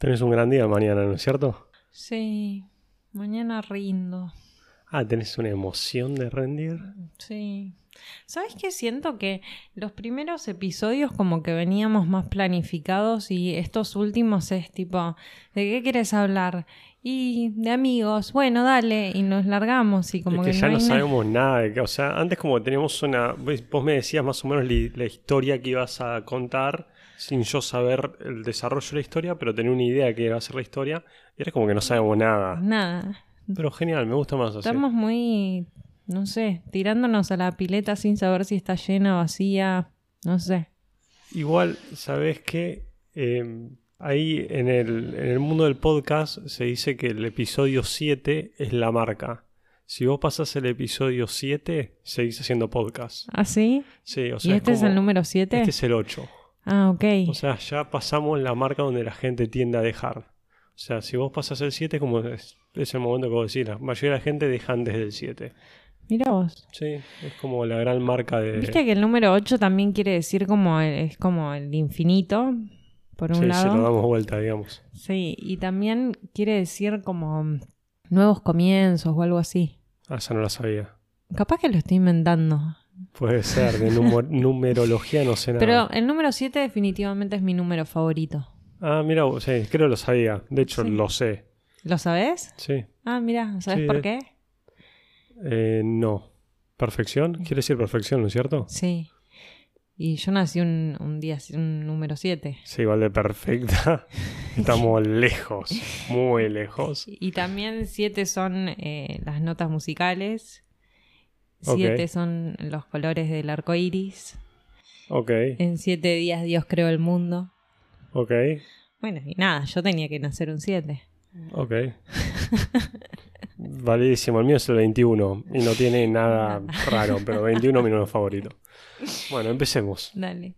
Tenés un gran día mañana, ¿no es cierto? Sí, mañana rindo. Ah, tenés una emoción de rendir. Sí. ¿Sabes qué? Siento que los primeros episodios como que veníamos más planificados y estos últimos es tipo, ¿de qué quieres hablar? Y de amigos, bueno, dale, y nos largamos y como Es que, que, ya no sabemos nada. de o sea, antes como teníamos una... Vos me decías más o menos la historia que ibas a contar sin yo saber el desarrollo de la historia, pero tenía una idea de que iba a ser la historia. Y era como que no sabemos nada. nada. Pero genial, me gusta más así. Estamos muy, no sé, tirándonos a la pileta sin saber si está llena o vacía, no sé. Igual, ¿sabes qué? Eh, ahí en el, en el mundo del podcast se dice que el episodio 7 es la marca. Si vos pasás el episodio 7, seguís haciendo podcast. ¿Ah, sí? Sí, o ¿Y sea, este es como- el número 7? Este es el 8. Ah, ok. O sea, ya pasamos la marca donde la gente tiende a dejar. O sea, si vos pasás el 7, como es, es el momento que vos decís, la mayoría de la gente deja antes del 7. Mira vos. Sí, es como la gran marca de... Viste que el número 8 también quiere decir como el- es como el infinito, por un Sí, se lado. lo damos vuelta, digamos. Sí, y también quiere decir como nuevos comienzos o algo así. Ah, esa no la sabía. Capaz que lo estoy inventando. Puede ser, de numerología no sé nada. Pero el número 7 definitivamente es mi número favorito. Ah, mira, sí, creo que lo sabía. De hecho, Sí. lo sé. ¿Lo sabes? Sí. Ah, mira, ¿sabes Sí, por qué? Eh, no. ¿Perfección? Quiere decir perfección, ¿no es cierto? Sí. Y yo nací un, un día, un número 7. Sí, igual de perfecta. Estamos lejos, muy lejos. Y también 7 son eh, las notas musicales. 7 son los colores del arco iris. Ok, En 7 días Dios creó el mundo. ok, Bueno, y nada, yo tenía que nacer un 7. ok. Validísimo, el mío es el 21 y no tiene nada raro, pero 21 es mi número favorito. Bueno, empecemos. Dale.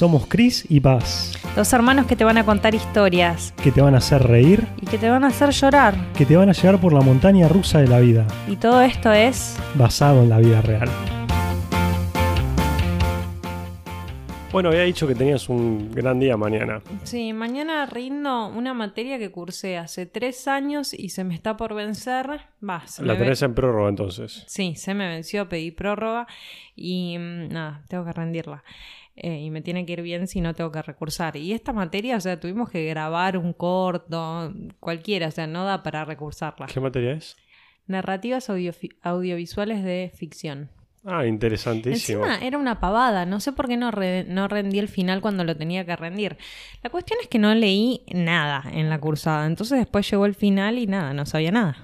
Somos Chris y Paz, Dos hermanos que te van a contar historias que te van a hacer reír, y que te van a hacer llorar. que te van a llevar por la montaña rusa de la vida, Y todo esto es... basado en la vida real. Bueno, había dicho que tenías un gran día mañana. Sí, mañana rindo una materia que cursé hace tres años y se me está por vencer. Va, se La tenés en prórroga entonces. Sí, se me venció, pedí prórroga y mm, nada, tengo que rendirla. Eh, y me tiene que ir bien si no tengo que recursar. Y esta materia, o sea, tuvimos que grabar un corto, cualquiera, o sea, no da para recursarla. ¿Qué materia es? Narrativas audiofi- audiovisuales de ficción. Ah, interesantísimo. Encima era una pavada, no sé por qué no, re- no rendí el final cuando lo tenía que rendir. La cuestión es que no leí nada en la cursada, entonces después llegó el final y nada, no sabía nada.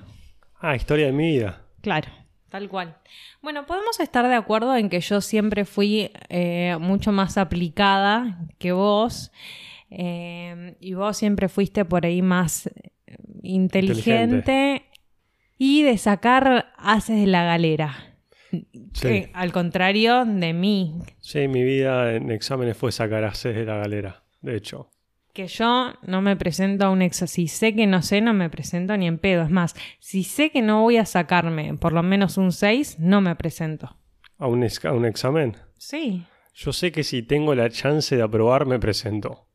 Ah, historia de mi vida. Claro, tal cual. Bueno, podemos estar de acuerdo en que yo siempre fui eh, mucho más aplicada que vos eh, y vos siempre fuiste por ahí más eh, inteligente, y de sacar haces de la galera. Sí. Que, al contrario de mí, Sí, mi vida en exámenes fue sacar haces de la galera, de hecho. Que yo no me presento a un examen. Si sé que no sé, no me presento ni en pedo. Es más, si sé que no voy a sacarme por lo menos un 6, no me presento. ¿A un, a un examen? Sí. Yo sé que si tengo la chance de aprobar, me presento.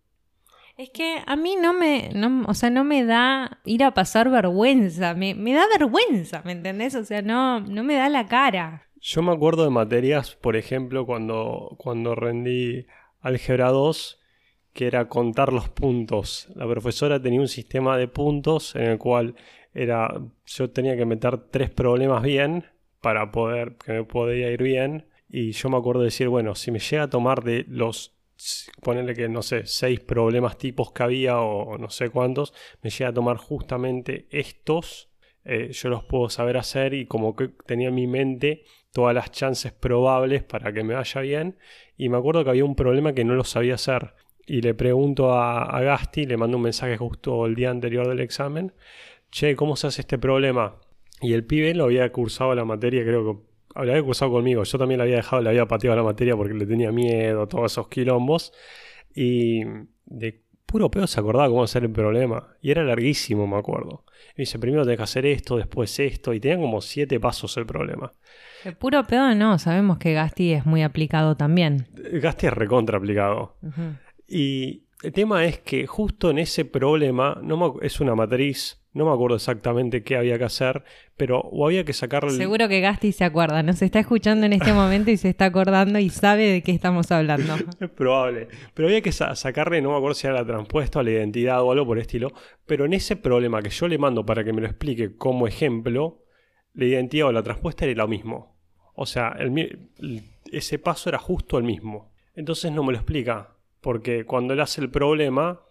Es que a mí no me, no, o sea, no me da ir a pasar vergüenza, me, me da vergüenza, ¿me entendés? O sea, no, no me da la cara. Yo me acuerdo de materias, por ejemplo, cuando, cuando rendí álgebra 2, que era contar los puntos. La profesora tenía un sistema de puntos en el cual era yo tenía que meter tres problemas bien para poder que me podía ir bien y yo me acuerdo de decir, bueno, si me llega a tomar de los ponerle que no sé, seis problemas tipos que había o, no sé cuántos, me llega a tomar justamente estos, eh, yo los puedo saber hacer y como que tenía en mi mente todas las chances probables para que me vaya bien. Y me acuerdo que había un problema que no lo sabía hacer. Y le pregunto a, a Gasti, le mando un mensaje justo el día anterior del examen, che, ¿cómo se hace este problema? Y el pibe lo había cursado la materia, creo que lo había cursado conmigo. Yo también le había dejado, le había pateado la materia porque le tenía miedo, todos esos quilombos. Y de puro pedo se acordaba cómo hacer el problema. Y era larguísimo, me acuerdo. Y dice, primero tenés que hacer esto, después esto. Y tenía como siete pasos el problema. El puro pedo no, sabemos que Gasti es muy aplicado también. Gasti es recontra aplicado. Y el tema es que justo en ese problema, no me es una matriz, no me acuerdo exactamente qué había que hacer, pero o había que sacarle... Seguro que Gasti se acuerda, nos está escuchando en este momento y se está acordando y sabe de qué estamos hablando. Es probable. Pero había que sa- sacarle, no me acuerdo si era la transpuesta o la identidad o algo por el estilo. Pero en ese problema que yo le mando para que me lo explique como ejemplo, la identidad o la transpuesta era lo mismo. O sea, el- ese paso era justo el mismo. Entonces no me lo explica. Porque cuando él hace el problema,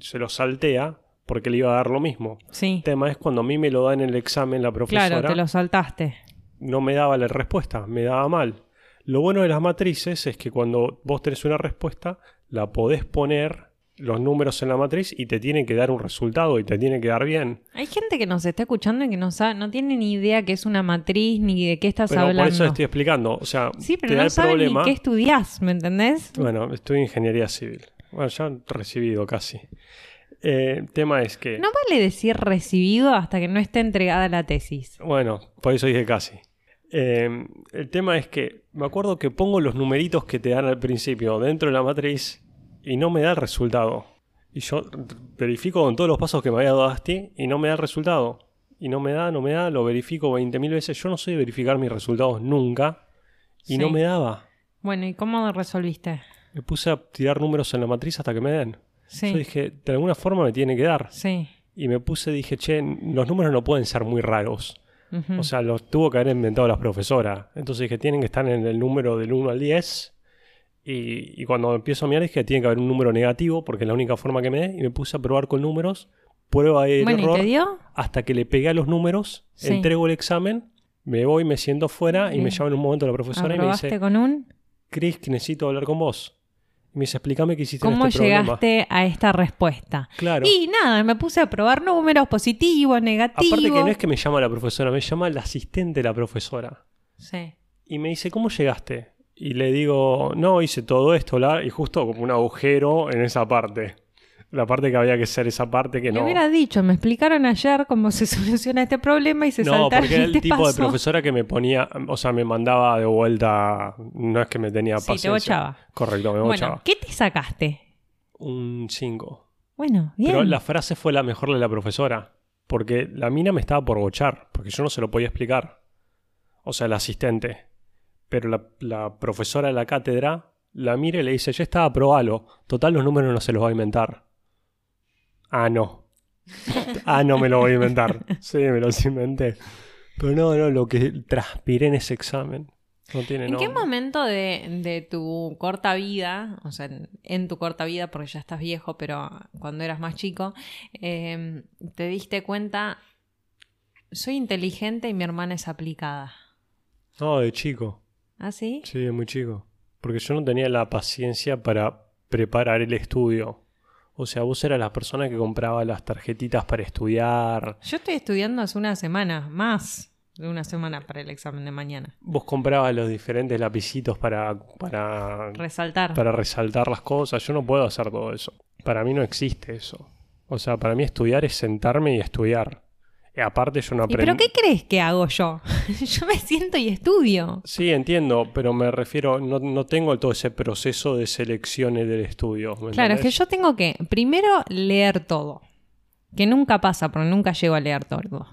se lo saltea porque le iba a dar lo mismo. Sí, El tema es cuando a mí me lo da en el examen la profesora claro, te lo saltaste. no me daba la respuesta, me daba mal. Lo bueno de las matrices es que cuando vos tenés una respuesta, la podés poner los números en la matriz y te tiene que dar un resultado y te tiene que dar bien. Hay gente que nos está escuchando y que no sabe, no tiene ni idea qué es una matriz ni de qué estás Pero hablando. por eso estoy explicando. O sea, Sí, pero te da no el sabe problema. ni qué estudiás, ¿me entendés? Bueno, en ingeniería civil. Bueno, ya recibido casi. Eh, el tema es que. No vale decir recibido hasta que no esté entregada la tesis. Bueno, por eso dije casi. Eh, el tema es que me acuerdo que pongo los numeritos que te dan al principio dentro de la matriz y no me da el resultado. Y yo verifico con todos los pasos que me había dado Asti y no me da el resultado. Y no me da, no me da, lo verifico 20.000 veces. Yo no soy de verificar mis resultados nunca y Sí. no me daba. Bueno, ¿y cómo resolviste? Me puse a tirar números en la matriz hasta que me den. Sí, Yo dije, de alguna forma me tiene que dar. sí. Y me puse, dije, che, los números no pueden ser muy raros. O sea, los tuvo que haber inventado la profesora. Entonces dije, tienen que estar en el número del 1 al 10. Y, y cuando empiezo a mirar dije, tiene que haber un número negativo porque es la única forma que me dé. Y me puse a probar con números, prueba el bueno, ¿y error, te dio? hasta que le pegué a los números, Sí. entrego el examen, me voy, me siento fuera y me llama en un momento la profesora y me ¿Aprobaste dice, con un? Que necesito hablar con vos. Y me dice, explícame qué hiciste en ¿Cómo este problema. llegaste a esta respuesta? Claro. Y nada, me puse a probar números positivos, negativos. Aparte que no es que me llama la profesora, me llama el asistente de la profesora. Sí. Y me dice, ¿cómo llegaste? Y le digo, no, hice todo esto, la... y justo como un agujero en esa parte. La parte que había que ser esa parte que Me no. hubiera dicho, me explicaron ayer cómo se soluciona este problema y se No, porque era el tipo de profesora que me ponía, o sea, me mandaba de vuelta, no es que me tenía Sí, te paciencia. bochaba. Correcto, me Bueno, bochaba. ¿qué te sacaste? Un 5. Bueno, bien. Pero la frase fue la mejor de la profesora, porque la mina me estaba por bochar, porque yo no se lo podía explicar. O sea, el asistente. Pero la, la profesora de la cátedra la mira y le dice, ya estaba, probalo. Total, los números no se los va a inventar. Ah, no. ah, no me lo voy a inventar. Sí, me los inventé. Pero no, no, lo que transpiré en ese examen. No tiene ¿En qué momento de, de tu corta vida, o sea, en, en tu corta vida, porque ya estás viejo, pero cuando eras más chico, eh, te diste cuenta, soy inteligente y mi hermana es aplicada? No, de chico. ¿Ah, sí? Sí, de muy chico. Porque yo no tenía la paciencia para preparar el estudio. O sea, vos eras la persona que compraba las tarjetitas para estudiar. Yo estoy estudiando hace una semana, más de una semana para el examen de mañana. Vos comprabas los diferentes lapicitos para, para, Resaltar. para resaltar las cosas. Yo no puedo hacer todo eso. Para mí no existe eso. O sea, para mí estudiar es sentarme y estudiar. Y aparte yo no ¿Y aprendí. pero qué crees que hago yo? yo me siento y estudio. Sí, entiendo, pero me refiero, no, no tengo todo ese proceso de selecciones del estudio. ¿me Claro, es que yo tengo que primero leer todo, que nunca pasa, porque nunca llego a leer todo.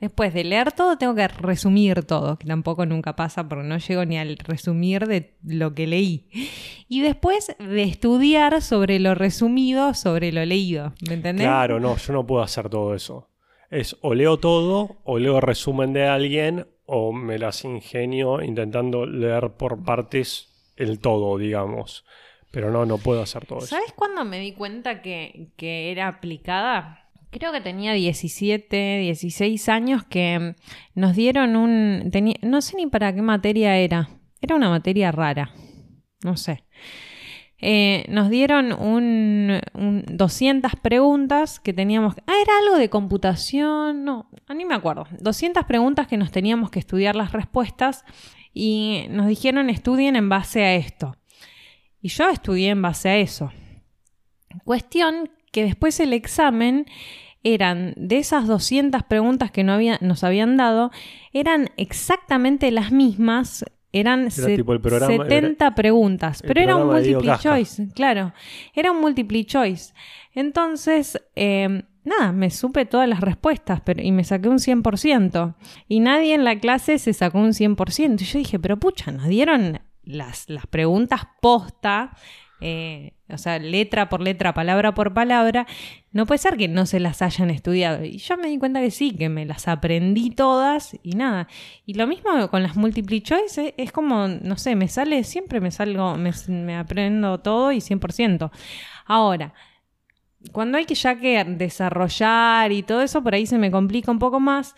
Después de leer todo, tengo que resumir todo, que tampoco nunca pasa, porque no llego ni al resumir de lo que leí. Y después de estudiar sobre lo resumido, sobre lo leído. ¿Me entendés? Claro, no, yo no puedo hacer todo eso. Es o leo todo, o leo resumen de alguien, o me las ingenio intentando leer por partes el todo, digamos. Pero no, no puedo hacer todo eso. ¿Sabes cuándo me di cuenta que, que era aplicada? Creo que tenía 17, 16 años que nos dieron un... no sé ni para qué materia era. Era una materia rara. No sé. Eh, nos dieron un, un 200 preguntas que teníamos... Ah, era algo de computación. No, ah, ni me acuerdo. 200 preguntas que nos teníamos que estudiar las respuestas y nos dijeron estudien en base a esto. Y yo estudié en base a eso. Cuestión que después el examen eran de esas 200 preguntas que no nos habían dado, eran exactamente las mismas. Eran Era se- tipo el programa- 70 preguntas, pero era un multiple choice, claro, era un multiple choice. Entonces, eh, nada, me supe todas las respuestas pero, y me saqué un 100%. Y nadie en la clase se sacó un 100%. Y yo dije, pero pucha, nos dieron las, las preguntas posta, eh, o sea, letra por letra, palabra por palabra. No puede ser que no se las hayan estudiado. Y yo me di cuenta que sí, que me las aprendí todas y nada. Y lo mismo con las multiple choice, eh, es como, no sé, me sale, siempre me salgo, me, me aprendo todo y 100%. Ahora, cuando hay que ya que desarrollar y todo eso, por ahí se me complica un poco más.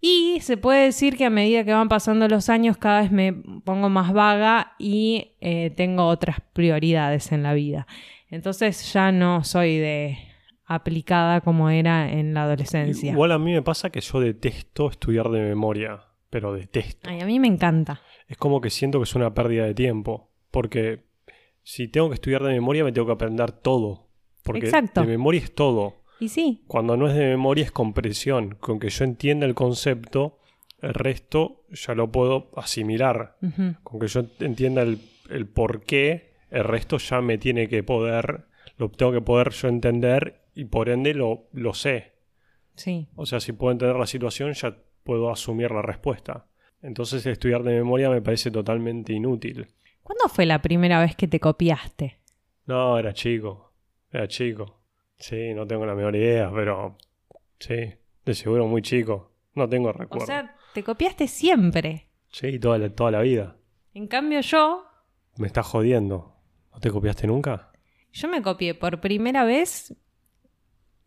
Y se puede decir que a medida que van pasando los años, cada vez me pongo más vaga y eh, tengo otras prioridades en la vida. Entonces ya no soy de aplicada como era en la adolescencia. Igual a mí me pasa que yo detesto estudiar de memoria, pero detesto. Ay, a mí me encanta. Es como que siento que es una pérdida de tiempo, porque si tengo que estudiar de memoria me tengo que aprender todo, porque Exacto. de memoria es todo. Y sí, Cuando no es de memoria es comprensión, con que yo entienda el concepto, el resto ya lo puedo asimilar. Con que yo entienda el, el por qué, el resto ya me tiene que poder, lo tengo que poder yo entender y por ende lo, lo sé. sí. O sea, si puedo entender la situación, ya puedo asumir la respuesta. Entonces estudiar de memoria me parece totalmente inútil. ¿Cuándo fue la primera vez que te copiaste? No, era chico. Era chico. Sí, no tengo la menor idea, pero sí, de seguro muy chico. No tengo O recuerdo. sea, te copiaste siempre. sí, toda la, toda la vida. En cambio yo, Me estás jodiendo. ¿No te copiaste nunca? yo me copié por primera vez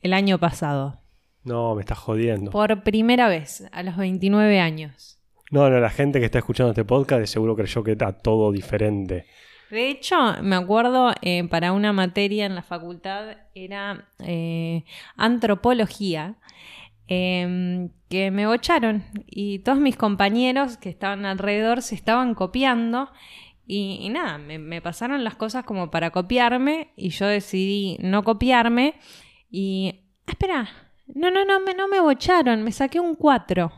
el año pasado. No, me estás jodiendo. Por primera vez, a los 29 años. No, no, la gente que está escuchando este podcast de seguro creyó que era todo diferente. De hecho, me acuerdo eh, para una materia en la facultad era eh, antropología, eh, que me bocharon y todos mis compañeros que estaban alrededor se estaban copiando y, nada, me, me pasaron las cosas como para copiarme y yo decidí no copiarme y... ah, espera, no, no, no, me, no me bocharon, me saqué un 4.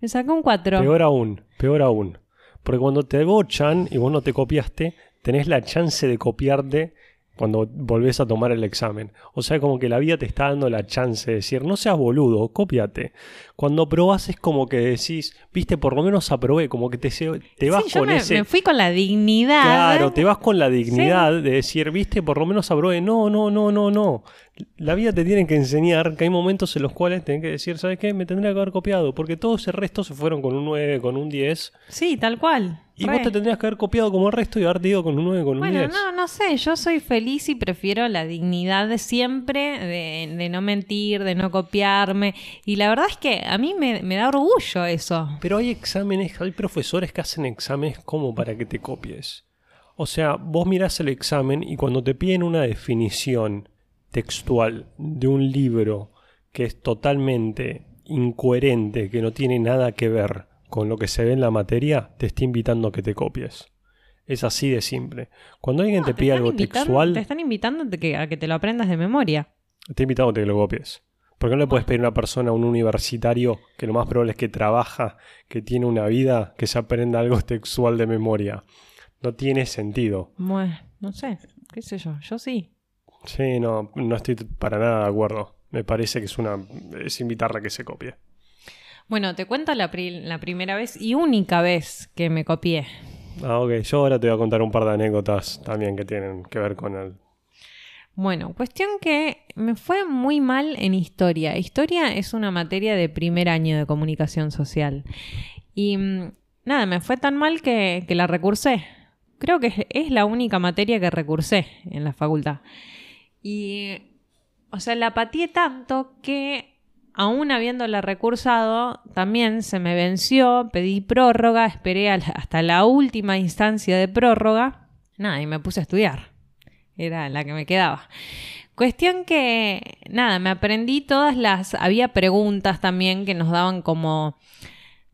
Me saqué un 4. Peor aún, peor aún. Porque cuando te bochan y vos no te copiaste, tenés la chance de copiarte cuando volvés a tomar el examen. O sea, como que la vida te está dando la chance de decir, no seas boludo, cópiate. Cuando probás es como que decís, viste, por lo menos aprobé, como que te, te vas Sí, yo con me, ese... me fui con la dignidad. Claro, te vas con la dignidad de decir, viste, por lo menos aprobé. No, no, no, no, no. La vida te tiene que enseñar que hay momentos en los cuales tenés que decir, ¿sabes qué? Me tendría que haber copiado. Porque todos el resto se fueron con un 9, con un 10. Sí, tal cual. Y Re. vos te tendrías que haber copiado como el resto y haberte ido con un 9, con un Bueno, 10. no, no sé, yo soy feliz y prefiero la dignidad de siempre, de, de no mentir, de no copiarme. Y la verdad es que a mí me, me da orgullo eso. Pero hay exámenes, hay profesores que hacen exámenes como para que te copies. O sea, vos mirás el examen y cuando te piden una definición textual de un libro que es totalmente incoherente, que no tiene nada que ver con lo que se ve en la materia, te está invitando a que te copies. Es así de simple. Cuando alguien No, te pide están algo textual, Te están invitando a que, te lo aprendas de memoria. te está invitando a que lo copies. Porque no le puedes pedir a una persona, a un universitario, que lo más probable es que trabaja, que tiene una vida, que se aprenda algo textual de memoria. No tiene sentido. Bueno, no sé, qué sé yo, yo sí. Sí, no, no estoy para nada de acuerdo. Me parece que es una. es invitarla a que se copie. Bueno, te cuento la, pri- la primera vez y única vez que me copié. Ah, ok. Yo ahora te voy a contar un par de anécdotas también que tienen que ver con el. Bueno, cuestión que me fue muy mal en historia. Historia es una materia de primer año de comunicación social. Y mm, nada, me fue tan mal que, que la recursé. Creo que es- es la única materia que recursé en la facultad. Y, o sea, la pateé tanto que, aún habiéndola recursado, también se me venció, pedí prórroga, esperé hasta la última instancia de prórroga. Nada, y me puse a estudiar. Era la que me quedaba. Cuestión que, nada, me aprendí todas las... Había preguntas también que nos daban como,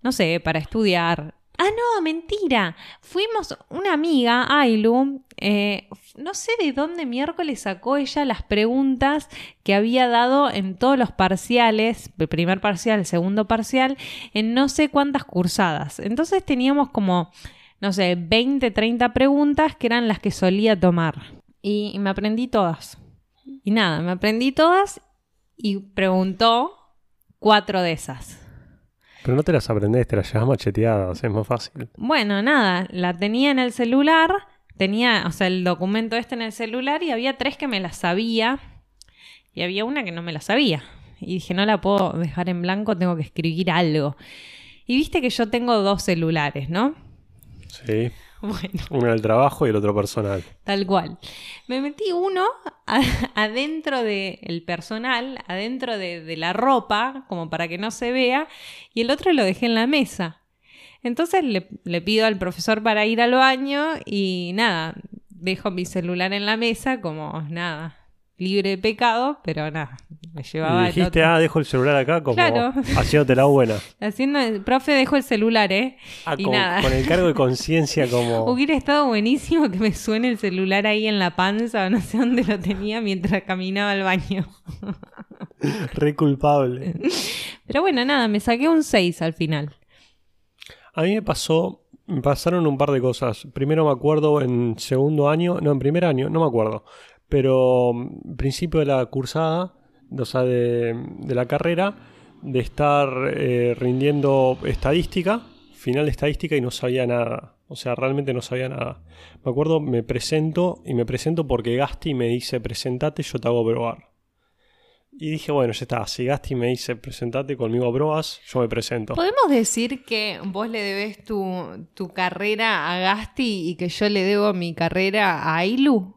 no sé, para estudiar. Ah, no, mentira. Fuimos una amiga, Ailu, eh, no sé de dónde miércoles sacó ella las preguntas que había dado en todos los parciales, el primer parcial, el segundo parcial, en no sé cuántas cursadas. Entonces teníamos como, no sé, 20, 30 preguntas que eran las que solía tomar. Y, y me aprendí todas. Y nada, me aprendí todas y preguntó cuatro de esas. Pero no te las aprendés, te las llevas macheteadas, es más fácil. Bueno, nada, la tenía en el celular, tenía, o sea, el documento este en el celular y había tres que me las sabía y había una que no me la sabía. Y dije, no la puedo dejar en blanco, tengo que escribir algo. Y viste que yo tengo dos celulares, ¿no? Sí. Bueno, Uno del trabajo y el otro personal. tal cual. Me metí uno a- adentro del personal, adentro de, de la ropa, como para que no se vea, y el otro lo dejé en la mesa. Entonces le, le pido al profesor para ir al baño y nada, dejo mi celular en la mesa como nada, libre de pecado, pero nada, me llevaba Y el dijiste, ah, dejo el celular acá como Claro. haciéndote la buena. Haciendo, profe, dejo el celular, ¿eh? Ah, y con, nada. con el cargo de conciencia como... Hubiera estado buenísimo que me suene el celular ahí en la panza o no sé dónde lo tenía mientras caminaba al baño. re culpable. Pero bueno, nada, me saqué un 6 al final. A mí me pasó, me pasaron un par de cosas. Primero me acuerdo en segundo año, no, en primer año, no me acuerdo. Pero mm, principio de la cursada, o sea, de, la carrera, de estar eh, rindiendo estadística, final de estadística y no sabía nada. O sea, realmente no sabía nada. Me acuerdo, me presento y me presento porque Gasti me dice, presentate, yo te hago probar. Y dije, bueno, ya está, si Gasti me dice, presentate, conmigo aprobas, yo me presento. ¿Podemos decir que vos le debes tu, tu carrera a Gasti y que yo le debo mi carrera a Ailu?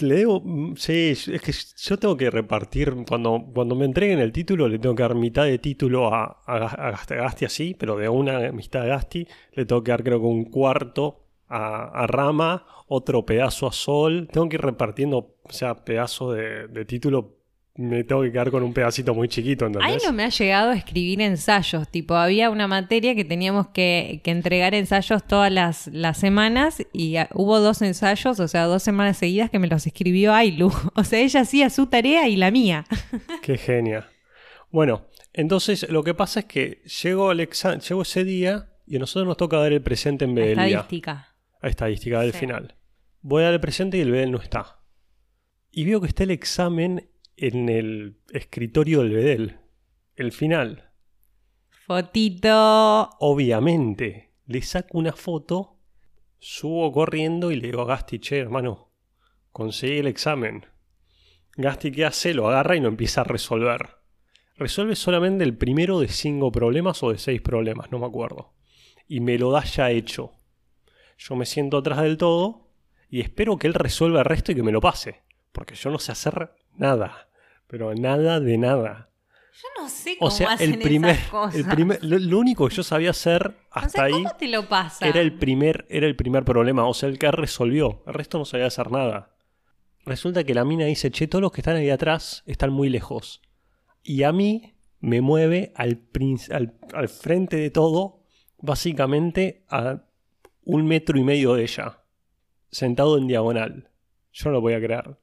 Le debo, mm, sí, es que yo tengo que repartir, cuando, cuando me entreguen el título, le tengo que dar mitad de título a, a, a Gasti así, pero de una mitad a Gasti, le tengo que dar creo que un cuarto a, a Rama, otro pedazo a Sol, tengo que ir repartiendo, o sea, pedazos de, de título, me tengo que quedar con un pedacito muy chiquito, ¿entendés? Ailu me ha llegado a escribir ensayos, tipo, había una materia que teníamos que, que entregar ensayos todas las, las semanas y ah, hubo dos ensayos, o sea, dos semanas seguidas que me los escribió Ailu. O sea, ella hacía su tarea y la mía. Qué genia. Bueno, entonces lo que pasa es que exa- llego ese día y a nosotros nos toca dar el presente en vez del. Estadística. a estadística del Sí. final. Voy a dar el presente y el Bedel no está. Y veo que está el examen en el escritorio del Bedel. El final. Fotito. Obviamente, le saco una foto, subo corriendo y le digo a Gasti, che, hermano, conseguí el examen. Gasti, ¿qué hace? Lo agarra y lo empieza a resolver. Resuelve solamente el primero de cinco problemas o de seis problemas, no me acuerdo. Y me lo da ya hecho. Yo me siento atrás del todo y espero que él resuelva el resto y que me lo pase. Porque yo no sé hacer nada. Pero nada de nada. Yo no sé O cómo sea, hacen el primer, esas cosas. el primer lo, lo único que yo sabía hacer O hasta ahí ¿cómo te lo pasa? era el primer era el primer problema, o sea, el que resolvió. El resto no sabía hacer nada. Resulta que la mina dice, "Che, todos los que están ahí atrás están muy lejos." Y a mí me mueve al, al frente de todo, básicamente a un metro y medio de ella, sentado en diagonal. Yo no lo voy a creer.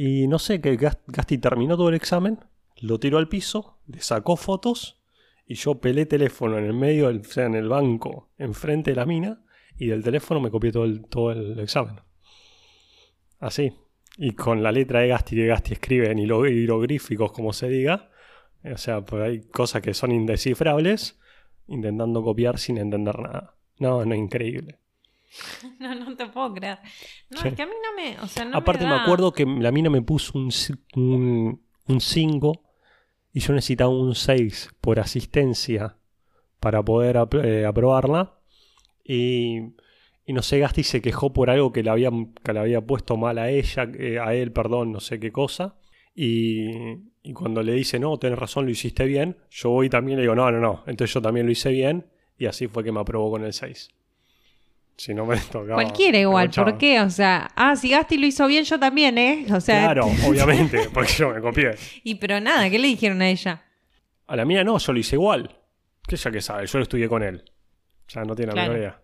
Y no sé, que Gas- Gasti terminó todo el examen, lo tiró al piso, le sacó fotos y yo pelé teléfono en el medio, o sea, en el banco, enfrente de la mina, y del teléfono me copié todo el, todo el examen. Así. Y con la letra de Gasti, que Gasti escribe en hieroglíficos, como se diga. O sea, pues hay cosas que son indescifrables, intentando copiar sin entender nada. No, no, increíble. No, no te puedo creer. No, Sí. es que a mí no me. O sea, no Aparte me, acuerdo que la mina me puso un 5 un, y yo necesitaba un 6 por asistencia para poder eh, aprobarla. Y, y no sé, Gasti se quejó por algo que le había, que le había puesto mal a ella, eh, a él, perdón, no sé qué cosa. Y, y cuando le dice, no, tenés razón, lo hiciste bien, yo voy también y le digo, no, no, no, entonces yo también lo hice bien. Y así fue que me aprobó con el 6. Si no me tocaba. Cualquiera igual. ¿por qué? O sea, ah, si Gasti lo hizo bien, yo también, ¿eh? O sea, Claro, obviamente, porque yo me copié. y pero nada, ¿qué le dijeron a ella? A la mía no, yo lo hice igual. Que ella que sabe, yo lo estudié con él. O sea, no tiene la Claro. menor idea.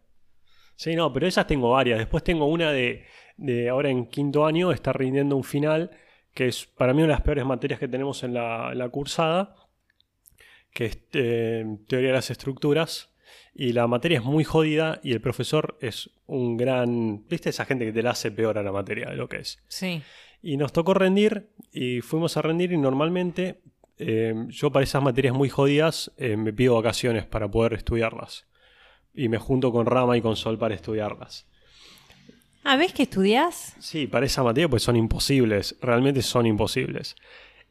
Sí, no, pero esas tengo varias. Después tengo una de, de ahora en quinto año, está rindiendo un final, que es para mí una de las peores materias que tenemos en la, en la cursada, que es eh, teoría de las estructuras. Y la materia es muy jodida y el profesor es un gran... ¿Viste esa gente que te la hace peor a la materia de lo que es? Sí. Y nos tocó rendir y fuimos a rendir y normalmente eh, yo para esas materias muy jodidas eh, me pido vacaciones para poder estudiarlas. Y me junto con Rama y con Sol para estudiarlas. Ah, ¿ves que estudias? Sí, para esa materia pues son imposibles, realmente son imposibles.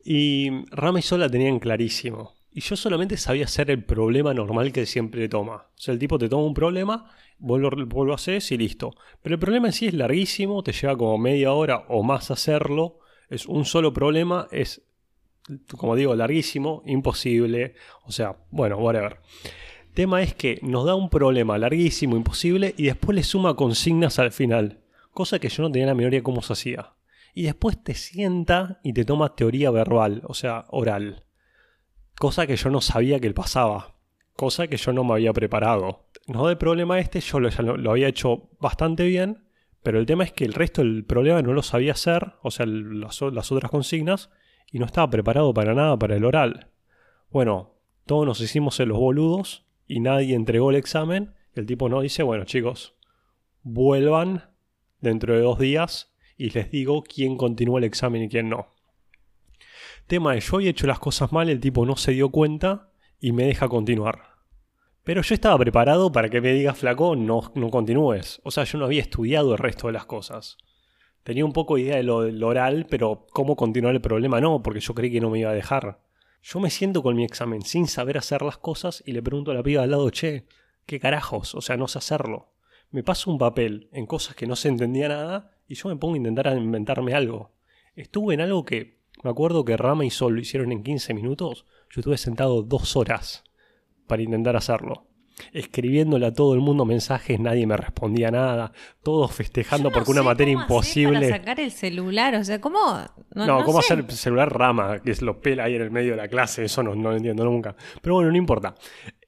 Y Rama y Sol la tenían clarísimo. Y yo solamente sabía hacer el problema normal que siempre toma. O sea, el tipo te toma un problema, vos lo, vos lo haces y listo. Pero el problema en sí es larguísimo, te lleva como media hora o más hacerlo. Es un solo problema, es, como digo, larguísimo, imposible. O sea, bueno, whatever. Tema es que nos da un problema larguísimo, imposible, y después le suma consignas al final. Cosa que yo no tenía la menor idea de cómo se hacía. Y después te sienta y te toma teoría verbal, o sea, oral. Cosa que yo no sabía que pasaba. Cosa que yo no me había preparado. Nos da el problema este, yo lo, había hecho bastante bien, pero el tema es que el resto del problema no lo sabía hacer, o sea, las, las otras consignas, y no estaba preparado para nada para el oral. Bueno, todos nos hicimos en los boludos y nadie entregó el examen. El tipo nos dice, bueno chicos, vuelvan dentro de dos días y les digo quién continúa el examen y quién no. Tema es, yo había hecho las cosas mal, el tipo no se dio cuenta y me deja continuar. Pero yo estaba preparado para que me diga, flaco, no, no continúes. O sea, yo no había estudiado el resto de las cosas. Tenía un poco idea de lo oral, pero cómo continuar el problema no, porque yo creí que no me iba a dejar. Yo me siento con mi examen sin saber hacer las cosas y le pregunto a la piba al lado, che, ¿qué carajos? O sea, no sé hacerlo. Me paso un papel en cosas que no se entendía nada y yo me pongo a intentar inventarme algo. Estuve en algo que me acuerdo que Rama y Sol lo hicieron en 15 minutos. Yo estuve sentado dos horas para intentar hacerlo. Escribiéndole a todo el mundo mensajes, nadie me respondía nada. Todos festejando Yo no porque una materia cómo imposible. Para sacar el celular, o sea, ¿cómo? No, No, no ¿cómo sé. hacer celular rama? Que es lo pela ahí en el medio de la clase, eso no, no lo entiendo nunca. Pero bueno, no importa.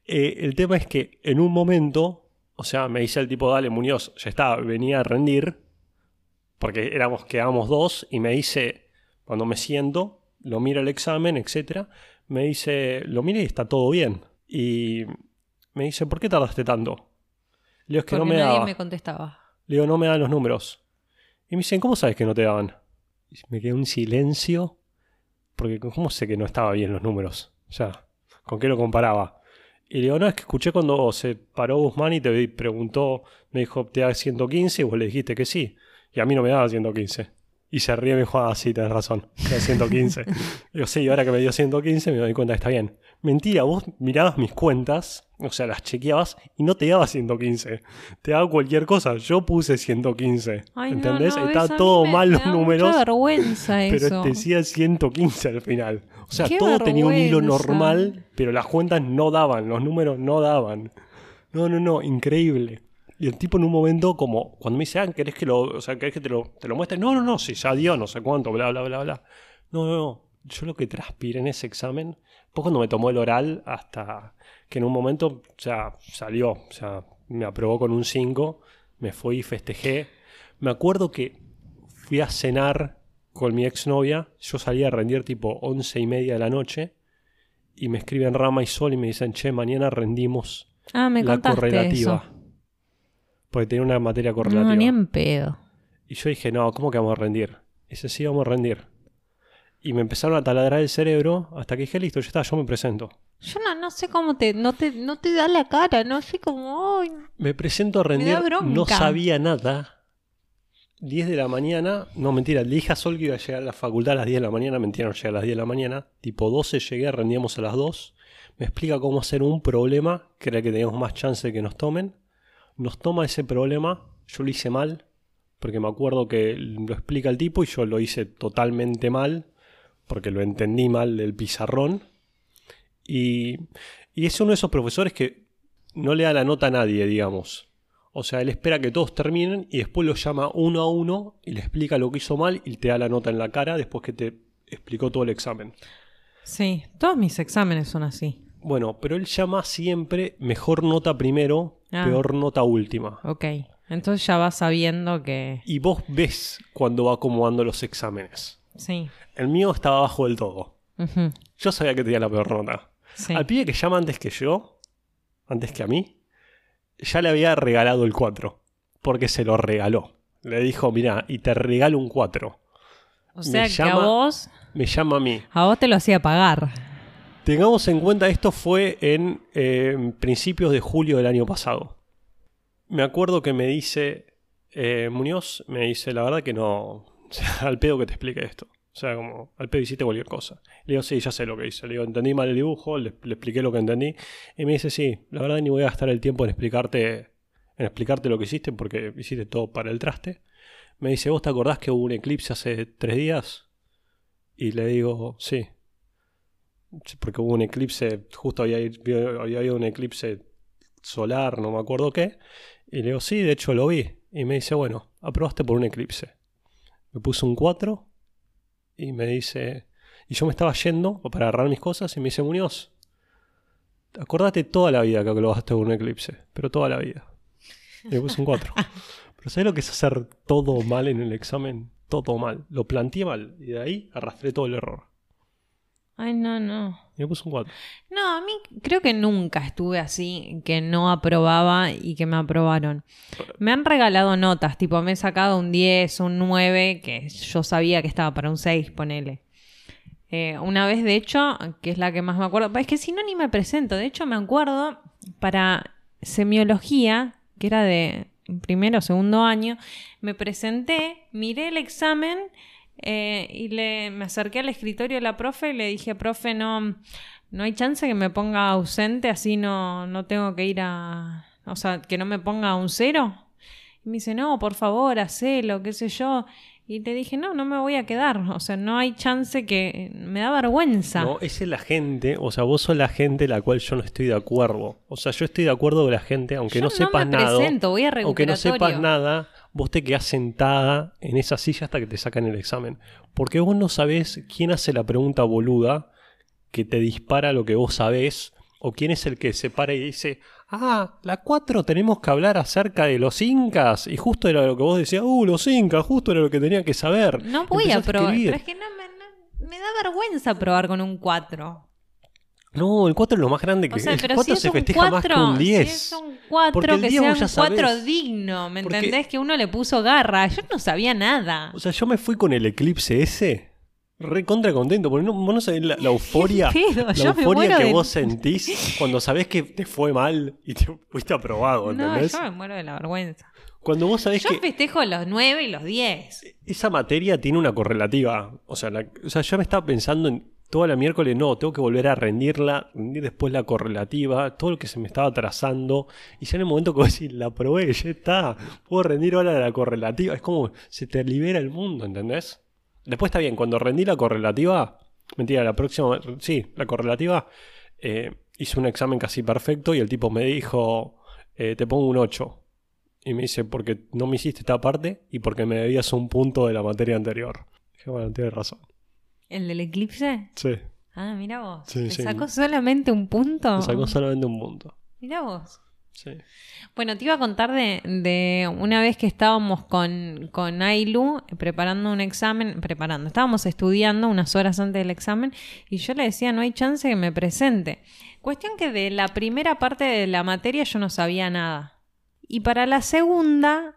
Eh, el tema es que en un momento, o sea, me dice el tipo, dale, Muñoz, ya está, venía a rendir, porque éramos, quedábamos dos, y me dice, cuando me siento, lo mira el examen, etcétera, me dice, lo mira y está todo bien. Y me dice, ¿por qué tardaste tanto? Le digo, es que Porque no me nadie daba. me contestaba. Le digo, no me dan los números. Y me dicen, ¿cómo sabes que no te daban? Y me quedé un silencio, porque ¿cómo sé que no estaba bien los números? O sea, ¿con qué lo comparaba? Y le digo, no, es que escuché cuando se paró Guzmán y te preguntó, me dijo, ¿te da 115? Y vos le dijiste que sí. Y a mí no me daba 115. Y se ríe y me dijo, ah, sí, tenés razón, te da 115. digo, sí, y ahora que me dio 115 me doy cuenta que está bien. Mentira, vos mirabas mis cuentas, o sea, las chequeabas y no te daba 115. Te daba cualquier cosa. Yo puse 115. Ay, ¿Entendés? no, Está todo mal los números. Mucha vergüenza Pero eso. te decía 115 al final. O sea, todo tenía un hilo normal, pero las cuentas no daban, los números no daban. No, no, no, increíble. Y el tipo en un momento, como cuando me dice, ah, ¿querés que, lo, o sea, ¿querés que te, lo, te lo muestre? No, no, no, si ya dio no sé cuánto, bla, bla, bla, bla. No, no, no. Yo lo que transpiré en ese examen, pues cuando me tomó el oral, hasta que en un momento, o sea, salió, o sea, me aprobó con un 5, me fui y festejé. Me acuerdo que fui a cenar con mi exnovia, yo salía a rendir tipo once y media de la noche, y me escriben Rama y Sol y me dicen, che, mañana rendimos Ah, me la correlativa. eso. Porque tenía una materia correlativa. No, ni en pedo. Y yo dije, no, ¿cómo que vamos a rendir? Y dice, sí, vamos a rendir. Y me empezaron a taladrar el cerebro hasta que dije, listo, ya está, yo me presento. Yo no, no sé cómo te no, te... no te da la cara, no sé cómo... ay, Me presento a rendir, no sabía nada. 10 de la mañana, no mentira, le dije a Sol que iba a llegar a la facultad a las 10 de la mañana, mentira, no llegué a las 10 de la mañana. Tipo 12 llegué, rendíamos a las 2. Me explica cómo hacer un problema, que era que teníamos más chance de que nos tomen. Nos toma ese problema, yo lo hice mal, porque me acuerdo que lo explica el tipo y yo lo hice totalmente mal, porque lo entendí mal del pizarrón. Y, y es uno de esos profesores que no le da la nota a nadie, digamos. O sea, él espera que todos terminen y después lo llama uno a uno y le explica lo que hizo mal y te da la nota en la cara después que te explicó todo el examen. Sí, todos mis exámenes son así. Bueno, pero él llama siempre mejor nota primero, Ah. peor nota última. Ok. Entonces ya vas sabiendo que. Y vos ves cuando va acomodando los exámenes. Sí. El mío estaba abajo del todo. Ujú. Yo sabía que tenía la peor nota. Sí. Al pibe que llama antes que yo, antes que a mí, ya le había regalado el 4. Porque se lo regaló. Le dijo, mira, y te regalo un 4. O sea me que llama- a vos. Me llama a mí. A vos te lo hacía pagar. Tengamos en cuenta, esto fue en eh, principios de julio del año pasado. Me acuerdo que me dice, eh, Muñoz, me dice, la verdad que no, o sea, al pedo que te explique esto. O sea, como, al pedo hiciste cualquier cosa. Le digo, sí, ya sé lo que hice. Le digo, entendí mal el dibujo, le, le expliqué lo que entendí. Y me dice, sí, la verdad ni voy a gastar el tiempo en explicarte, en explicarte lo que hiciste porque hiciste todo para el traste. Me dice, ¿vos te acordás que hubo un eclipse hace tres días? Y le digo, sí. Porque hubo un eclipse, justo había, había, había habido un eclipse solar, no me acuerdo qué. Y le digo, sí, de hecho lo vi. Y me dice, bueno, aprobaste por un eclipse. Me puso un 4 y me dice, y yo me estaba yendo para agarrar mis cosas y me dice, Muñoz, acordate toda la vida que aprobaste por un eclipse, pero toda la vida. Y me puso un 4. pero ¿sabes lo que es hacer todo mal en el examen? Todo mal. Lo planteé mal y de ahí arrastré todo el error. Ay, no, no. Y me puso un 4. No, a mí creo que nunca estuve así, que no aprobaba y que me aprobaron. Me han regalado notas, tipo me he sacado un 10, un 9, que yo sabía que estaba para un 6, ponele. Eh, una vez, de hecho, que es la que más me acuerdo, es que si no ni me presento, de hecho me acuerdo para semiología, que era de primero o segundo año, me presenté, miré el examen eh, y le, me acerqué al escritorio de la profe y le dije, profe, no, no hay chance que me ponga ausente, así no, no tengo que ir a... O sea, que no me ponga un cero. Y me dice, no, por favor, hacelo, qué sé yo. Y le dije, no, no me voy a quedar. O sea, no hay chance que... Me da vergüenza. No, es la gente, o sea, vos sos la gente la cual yo no estoy de acuerdo. O sea, yo estoy de acuerdo con la gente, aunque Yo no sepas me nada. presento, voy a Aunque no sepas nada, vos te quedás sentada en esa silla hasta que te sacan el examen. Porque vos no sabés quién hace la pregunta boluda que te dispara lo que vos sabés, o quién es el que se para y dice, ah, la 4 tenemos que hablar acerca de los incas, y justo era lo que vos decías, uh, los incas, justo era lo que tenía que saber. No voy a probar. Pero es que no me, no- me da vergüenza probar con un 4. No, el 4 es lo más grande que O sea, el pero 4 si es se festeja más que 4, un 10. si es un 4, Porque el que 10 sea un 4 sabés. digno, ¿me Porque- entendés? Que uno le puso garra. Yo no sabía nada. O sea, yo me fui con el eclipse ese re contra contento, porque no, vos no sabés la, la euforia, la euforia que de- vos sentís cuando sabés que te fue mal y te fuiste aprobado, No, ¿entendés? yo me muero de la vergüenza. Cuando vos sabés Yo que festejo los 9 y los 10. esa materia tiene una correlativa, o sea, la- o sea, yo me estaba pensando en toda la miércoles, no, tengo que volver a rendirla, rendir después la correlativa, todo lo que se me estaba trazando, y ya en el momento que vos decís, la probé, ya está, puedo rendir ahora la correlativa, es como se te libera el mundo, ¿entendés? Después está bien, cuando rendí la correlativa, mentira, la próxima, sí, la correlativa, eh, hice un examen casi perfecto y el tipo me dijo, eh, te pongo un 8. Y me dice, porque no me hiciste esta parte y porque me debías un punto de la materia anterior. Dije, bueno, tienes razón. ¿El del eclipse? Sí, Ah, mira vos. Sí, ¿Te sí. sacó solamente un punto? sacó solamente un punto. Mira vos. Sí. Bueno, te iba a contar de, de una vez que estábamos con, con Ailu preparando un examen, preparando, estábamos estudiando unas horas antes del examen y yo le decía, no hay chance que me presente. Cuestión que de la primera parte de la materia yo no sabía nada. Y para la segunda,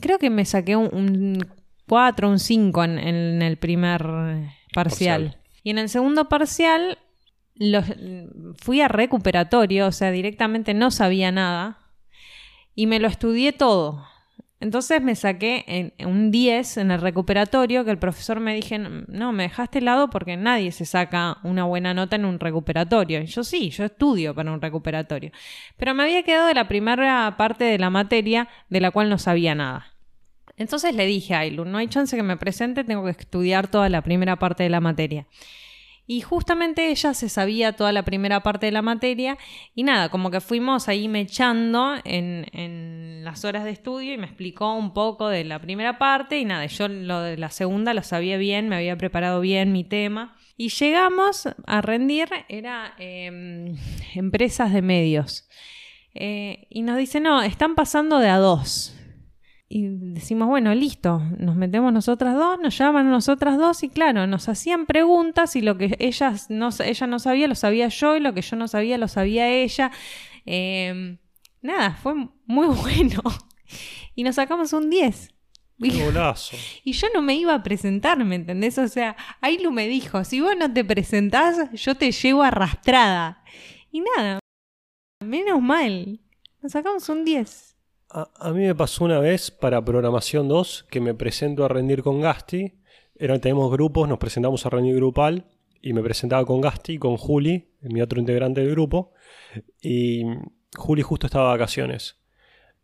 creo que me saqué un, un 4, un 5 en, en el primer eh, parcial. Parcial. Y en el segundo parcial los, fui a recuperatorio, o sea, directamente no sabía nada y me lo estudié todo. Entonces me saqué en, un 10 en el recuperatorio que el profesor me dije, no, me dejaste helado porque nadie se saca una buena nota en un recuperatorio. Y yo sí, yo estudio para un recuperatorio. Pero me había quedado de la primera parte de la materia de la cual no sabía nada. Entonces le dije a Ailu, no hay chance que me presente, tengo que estudiar toda la primera parte de la materia. Y justamente ella se sabía toda la primera parte de la materia y nada, como que fuimos ahí mechando en, en las horas de estudio y me explicó un poco de la primera parte y nada, yo lo de la segunda lo sabía bien, me había preparado bien mi tema. Y llegamos a rendir, era eh, empresas de medios. Eh, y nos dice, no, están pasando de a dos. Y decimos, bueno, listo, nos metemos nosotras dos, nos llaman nosotras dos y claro, nos hacían preguntas y lo que ellas no, ella no sabía lo sabía yo y lo que yo no sabía lo sabía ella. Eh, nada, fue muy bueno. Y nos sacamos un 10. Qué golazo. Y yo no me iba a presentar, ¿me entendés? O sea, Ailu me dijo, si vos no te presentás, yo te llevo arrastrada. Y nada, menos mal. Nos sacamos un 10. A, mí me pasó una vez para Programación 2 que me presento a rendir con Gasti. Era, tenemos grupos, nos presentamos a rendir grupal y me presentaba con Gasti, con Juli, mi otro integrante del grupo. Y Juli justo estaba de vacaciones.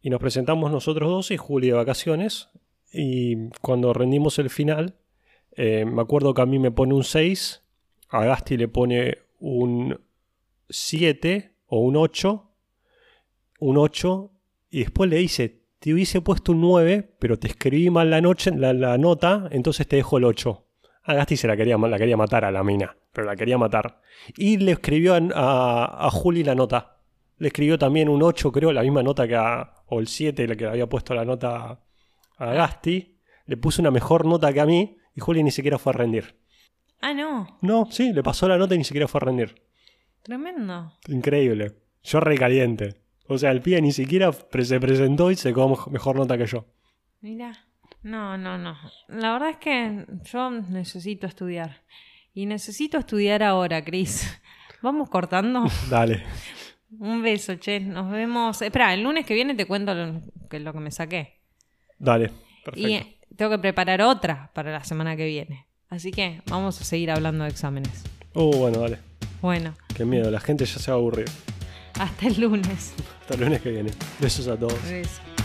Y nos presentamos nosotros dos y Juli de vacaciones. Y cuando rendimos el final, eh, me acuerdo que a mí me pone un 6, a Gasti le pone un 7 o un 8, un 8, y después le dice, te hubiese puesto un 9, pero te escribí mal la, noche, la, la nota, entonces te dejo el 8. A Gasti se la quería, la quería matar a la mina, pero la quería matar. Y le escribió a, a, a Juli la nota. Le escribió también un 8, creo, la misma nota que a, o el 7, la que le había puesto la nota a Gasti. Le puso una mejor nota que a mí y Juli ni siquiera fue a rendir. Ah, no. No, sí, le pasó la nota y ni siquiera fue a rendir. Tremendo. Increíble. Yo recaliente. O sea, el pibe ni siquiera se presentó y se quedó mejor nota que yo. Mira. No, no, no. La verdad es que yo necesito estudiar. Y necesito estudiar ahora, Cris. Vamos cortando. Dale. Un beso, che. Nos vemos. Espera, el lunes que viene te cuento lo que, lo que me saqué. Dale. Perfecto. Y eh, tengo que preparar otra para la semana que viene. Así que vamos a seguir hablando de exámenes. Uh, bueno, dale. Bueno, Qué miedo, la gente ya se va a aburrir. hasta el lunes. Hasta el lunes que viene. Besos a todos. Beso.